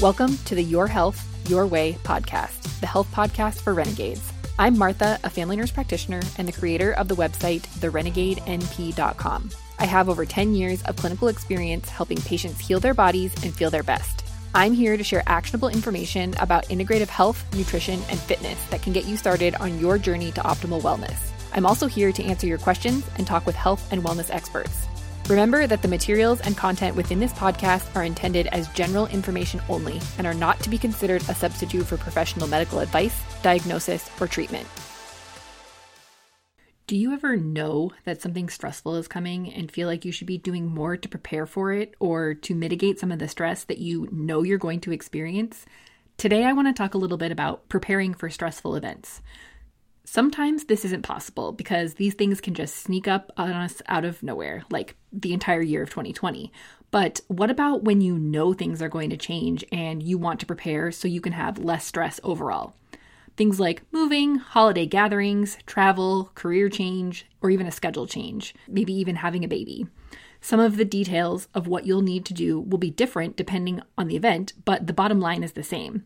Welcome to the Your Health, Your Way podcast, the health podcast for renegades. I'm Martha, a family nurse practitioner and the creator of the website, therenegadenp.com. I have over 10 years of clinical experience helping patients heal their bodies and feel their best. I'm here to share actionable information about integrative health, nutrition, and fitness that can get you started on your journey to optimal wellness. I'm also here to answer your questions and talk with health and wellness experts. Remember that the materials and content within this podcast are intended as general information only and are not to be considered a substitute for professional medical advice, diagnosis, or treatment. Do you ever know that something stressful is coming and feel like you should be doing more to prepare for it or to mitigate some of the stress that you know you're going to experience? Today, I want to talk a little bit about preparing for stressful events. Sometimes this isn't possible because these things can just sneak up on us out of nowhere, like the entire year of 2020. But what about when you know things are going to change and you want to prepare so you can have less stress overall? Things like moving, holiday gatherings, travel, career change, or even a schedule change, maybe even having a baby. Some of the details of what you'll need to do will be different depending on the event, but the bottom line is the same.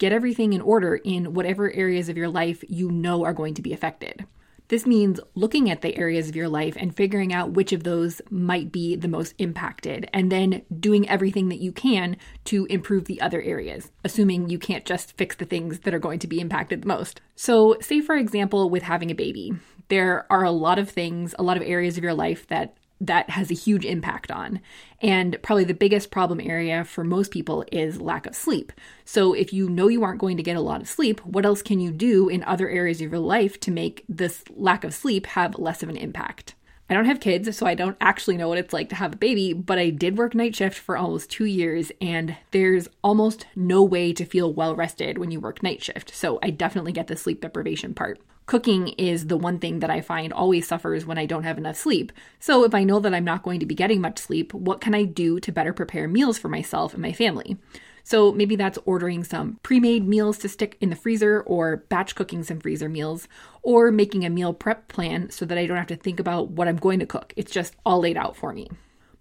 Get everything in order in whatever areas of your life you know are going to be affected. This means looking at the areas of your life and figuring out which of those might be the most impacted, and then doing everything that you can to improve the other areas, assuming you can't just fix the things that are going to be impacted the most. So, say for example, with having a baby, there are a lot of things, a lot of areas of your life that that has a huge impact on. And probably the biggest problem area for most people is lack of sleep. So, if you know you aren't going to get a lot of sleep, what else can you do in other areas of your life to make this lack of sleep have less of an impact? I don't have kids, so I don't actually know what it's like to have a baby, but I did work night shift for almost two years, and there's almost no way to feel well rested when you work night shift. So I definitely get the sleep deprivation part. Cooking is the one thing that I find always suffers when I don't have enough sleep. So if I know that I'm not going to be getting much sleep, what can I do to better prepare meals for myself and my family? So maybe that's ordering some pre made meals to stick in the freezer or batch cooking some freezer meals or making a meal prep plan so that I don't have to think about what I'm going to cook. It's just all laid out for me.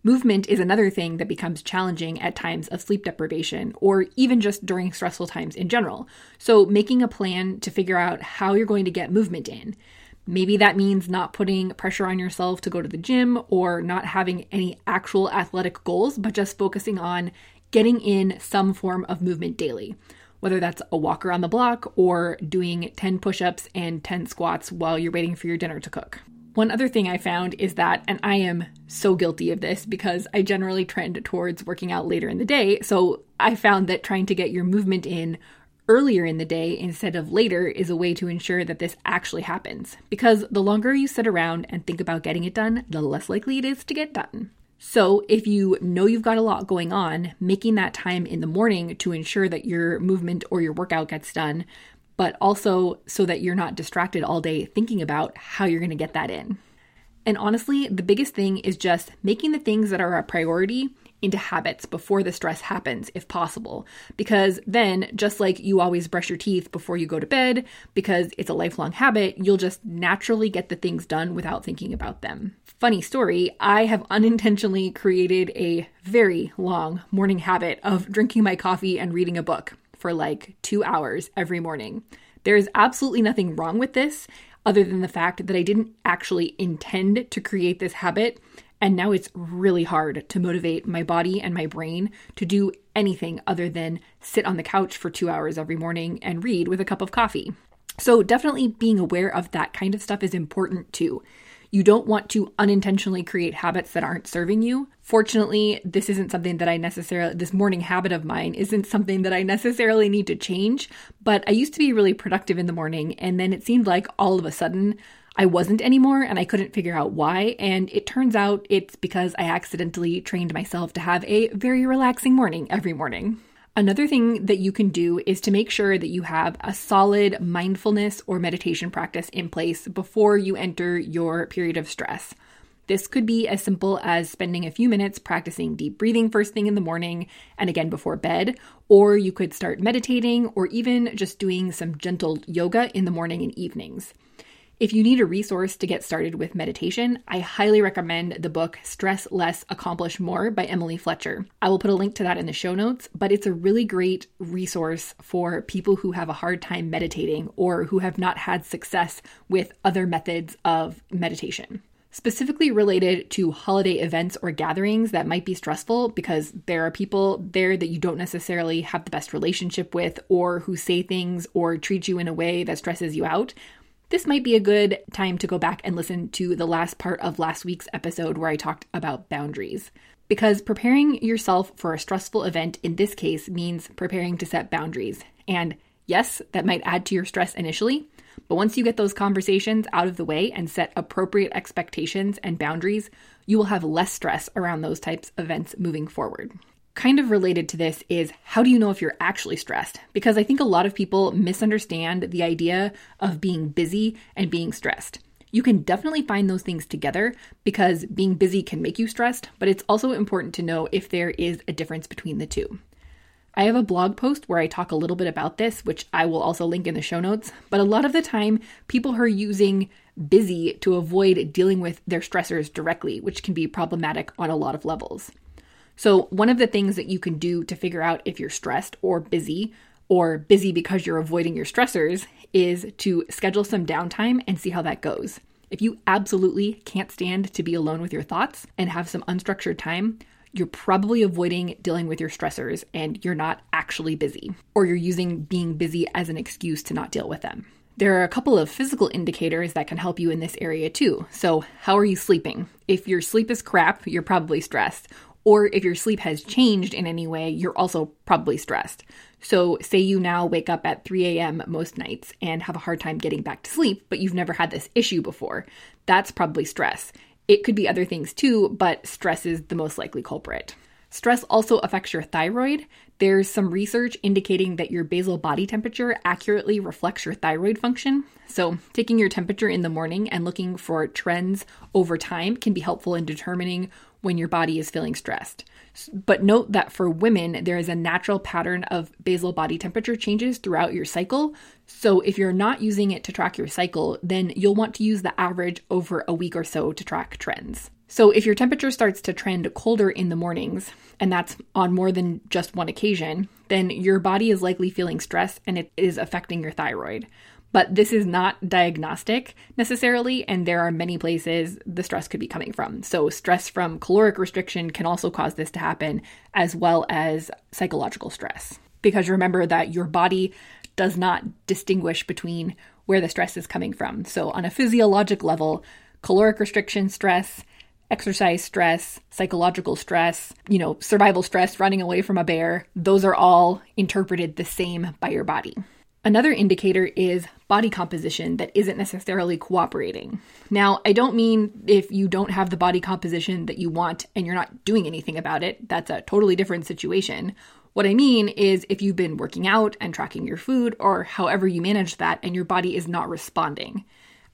Movement is another thing that becomes challenging at times of sleep deprivation or even just during stressful times in general. So, making a plan to figure out how you're going to get movement in. Maybe that means not putting pressure on yourself to go to the gym or not having any actual athletic goals, but just focusing on getting in some form of movement daily, whether that's a walk around the block or doing 10 push ups and 10 squats while you're waiting for your dinner to cook. One other thing I found is that, and I am so guilty of this because I generally trend towards working out later in the day. So I found that trying to get your movement in earlier in the day instead of later is a way to ensure that this actually happens. Because the longer you sit around and think about getting it done, the less likely it is to get done. So, if you know you've got a lot going on, making that time in the morning to ensure that your movement or your workout gets done, but also so that you're not distracted all day thinking about how you're going to get that in. And honestly, the biggest thing is just making the things that are a priority into habits before the stress happens, if possible. Because then, just like you always brush your teeth before you go to bed, because it's a lifelong habit, you'll just naturally get the things done without thinking about them. Funny story, I have unintentionally created a very long morning habit of drinking my coffee and reading a book for like two hours every morning. There is absolutely nothing wrong with this other than the fact that I didn't actually intend to create this habit and now it's really hard to motivate my body and my brain to do anything other than sit on the couch for two hours every morning and read with a cup of coffee. So, definitely being aware of that kind of stuff is important too. You don't want to unintentionally create habits that aren't serving you. Fortunately, this isn't something that I necessarily, this morning habit of mine isn't something that I necessarily need to change. But I used to be really productive in the morning, and then it seemed like all of a sudden I wasn't anymore and I couldn't figure out why. And it turns out it's because I accidentally trained myself to have a very relaxing morning every morning. Another thing that you can do is to make sure that you have a solid mindfulness or meditation practice in place before you enter your period of stress. This could be as simple as spending a few minutes practicing deep breathing first thing in the morning and again before bed, or you could start meditating or even just doing some gentle yoga in the morning and evenings. If you need a resource to get started with meditation, I highly recommend the book Stress Less, Accomplish More by Emily Fletcher. I will put a link to that in the show notes, but it's a really great resource for people who have a hard time meditating or who have not had success with other methods of meditation specifically related to holiday events or gatherings that might be stressful because there are people there that you don't necessarily have the best relationship with or who say things or treat you in a way that stresses you out. This might be a good time to go back and listen to the last part of last week's episode where I talked about boundaries. Because preparing yourself for a stressful event in this case means preparing to set boundaries. And yes, that might add to your stress initially, but once you get those conversations out of the way and set appropriate expectations and boundaries, you will have less stress around those types of events moving forward. Kind of related to this is how do you know if you're actually stressed? Because I think a lot of people misunderstand the idea of being busy and being stressed. You can definitely find those things together because being busy can make you stressed, but it's also important to know if there is a difference between the two. I have a blog post where I talk a little bit about this, which I will also link in the show notes. But a lot of the time, people are using busy to avoid dealing with their stressors directly, which can be problematic on a lot of levels. So, one of the things that you can do to figure out if you're stressed or busy, or busy because you're avoiding your stressors, is to schedule some downtime and see how that goes. If you absolutely can't stand to be alone with your thoughts and have some unstructured time, you're probably avoiding dealing with your stressors and you're not actually busy, or you're using being busy as an excuse to not deal with them. There are a couple of physical indicators that can help you in this area too. So, how are you sleeping? If your sleep is crap, you're probably stressed. Or if your sleep has changed in any way, you're also probably stressed. So, say you now wake up at 3 a.m. most nights and have a hard time getting back to sleep, but you've never had this issue before. That's probably stress. It could be other things too, but stress is the most likely culprit. Stress also affects your thyroid. There's some research indicating that your basal body temperature accurately reflects your thyroid function. So, taking your temperature in the morning and looking for trends over time can be helpful in determining when your body is feeling stressed. But note that for women, there is a natural pattern of basal body temperature changes throughout your cycle. So if you're not using it to track your cycle, then you'll want to use the average over a week or so to track trends. So if your temperature starts to trend colder in the mornings, and that's on more than just one occasion, then your body is likely feeling stress and it is affecting your thyroid. But this is not diagnostic necessarily, and there are many places the stress could be coming from. So, stress from caloric restriction can also cause this to happen, as well as psychological stress. Because remember that your body does not distinguish between where the stress is coming from. So, on a physiologic level, caloric restriction stress, exercise stress, psychological stress, you know, survival stress, running away from a bear, those are all interpreted the same by your body. Another indicator is body composition that isn't necessarily cooperating. Now, I don't mean if you don't have the body composition that you want and you're not doing anything about it, that's a totally different situation. What I mean is if you've been working out and tracking your food or however you manage that and your body is not responding.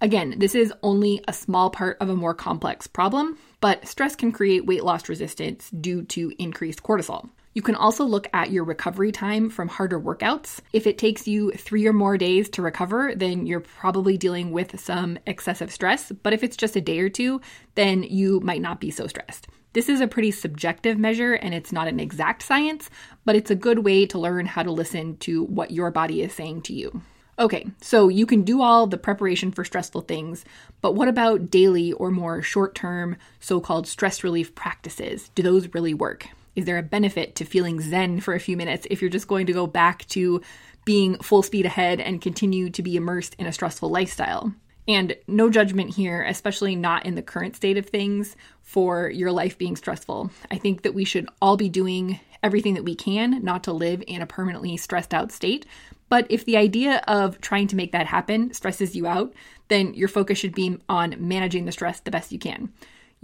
Again, this is only a small part of a more complex problem, but stress can create weight loss resistance due to increased cortisol. You can also look at your recovery time from harder workouts. If it takes you three or more days to recover, then you're probably dealing with some excessive stress. But if it's just a day or two, then you might not be so stressed. This is a pretty subjective measure and it's not an exact science, but it's a good way to learn how to listen to what your body is saying to you. Okay, so you can do all the preparation for stressful things, but what about daily or more short term so called stress relief practices? Do those really work? Is there a benefit to feeling zen for a few minutes if you're just going to go back to being full speed ahead and continue to be immersed in a stressful lifestyle? And no judgment here, especially not in the current state of things for your life being stressful. I think that we should all be doing everything that we can not to live in a permanently stressed out state. But if the idea of trying to make that happen stresses you out, then your focus should be on managing the stress the best you can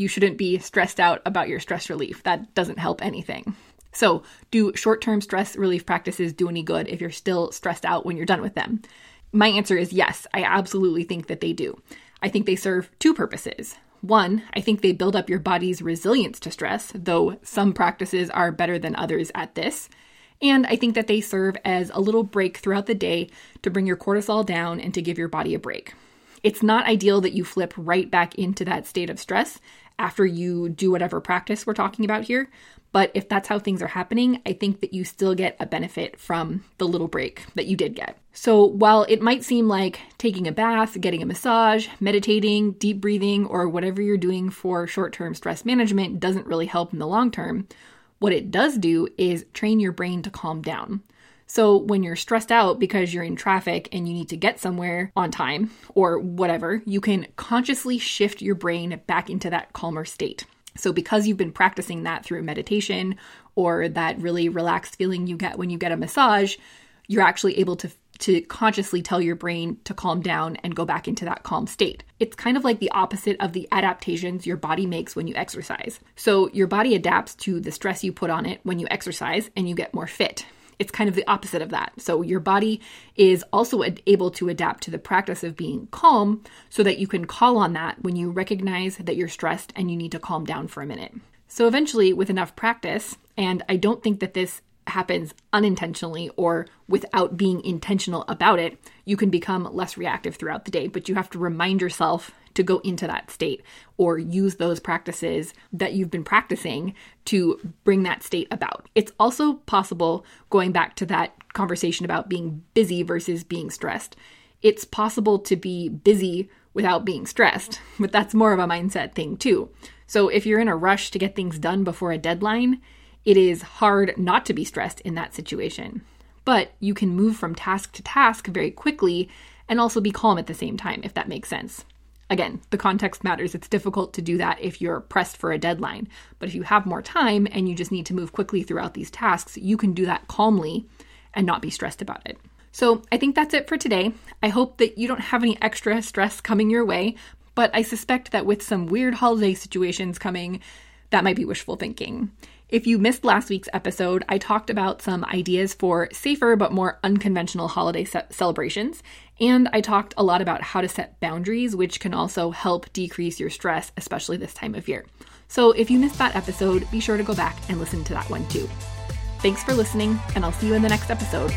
you shouldn't be stressed out about your stress relief. That doesn't help anything. So, do short term stress relief practices do any good if you're still stressed out when you're done with them? My answer is yes, I absolutely think that they do. I think they serve two purposes. One, I think they build up your body's resilience to stress, though some practices are better than others at this. And I think that they serve as a little break throughout the day to bring your cortisol down and to give your body a break. It's not ideal that you flip right back into that state of stress after you do whatever practice we're talking about here. But if that's how things are happening, I think that you still get a benefit from the little break that you did get. So while it might seem like taking a bath, getting a massage, meditating, deep breathing, or whatever you're doing for short term stress management doesn't really help in the long term, what it does do is train your brain to calm down. So when you're stressed out because you're in traffic and you need to get somewhere on time or whatever, you can consciously shift your brain back into that calmer state. So, because you've been practicing that through meditation or that really relaxed feeling you get when you get a massage, you're actually able to to consciously tell your brain to calm down and go back into that calm state. It's kind of like the opposite of the adaptations your body makes when you exercise. So, your body adapts to the stress you put on it when you exercise and you get more fit it's kind of the opposite of that. So your body is also able to adapt to the practice of being calm so that you can call on that when you recognize that you're stressed and you need to calm down for a minute. So eventually, with enough practice, and I don't think that this happens unintentionally or without being intentional about it, you can become less reactive throughout the day. But you have to remind yourself to go into that state or use those practices that you've been practicing to bring that state about. It's also possible, going back to that conversation about being busy versus being stressed, it's possible to be busy without being stressed, but that's more of a mindset thing too. So if you're in a rush to get things done before a deadline, it is hard not to be stressed in that situation. But you can move from task to task very quickly and also be calm at the same time, if that makes sense. Again, the context matters. It's difficult to do that if you're pressed for a deadline. But if you have more time and you just need to move quickly throughout these tasks, you can do that calmly and not be stressed about it. So I think that's it for today. I hope that you don't have any extra stress coming your way, but I suspect that with some weird holiday situations coming, that might be wishful thinking. If you missed last week's episode, I talked about some ideas for safer but more unconventional holiday ce- celebrations, and I talked a lot about how to set boundaries, which can also help decrease your stress, especially this time of year. So if you missed that episode, be sure to go back and listen to that one too. Thanks for listening, and I'll see you in the next episode.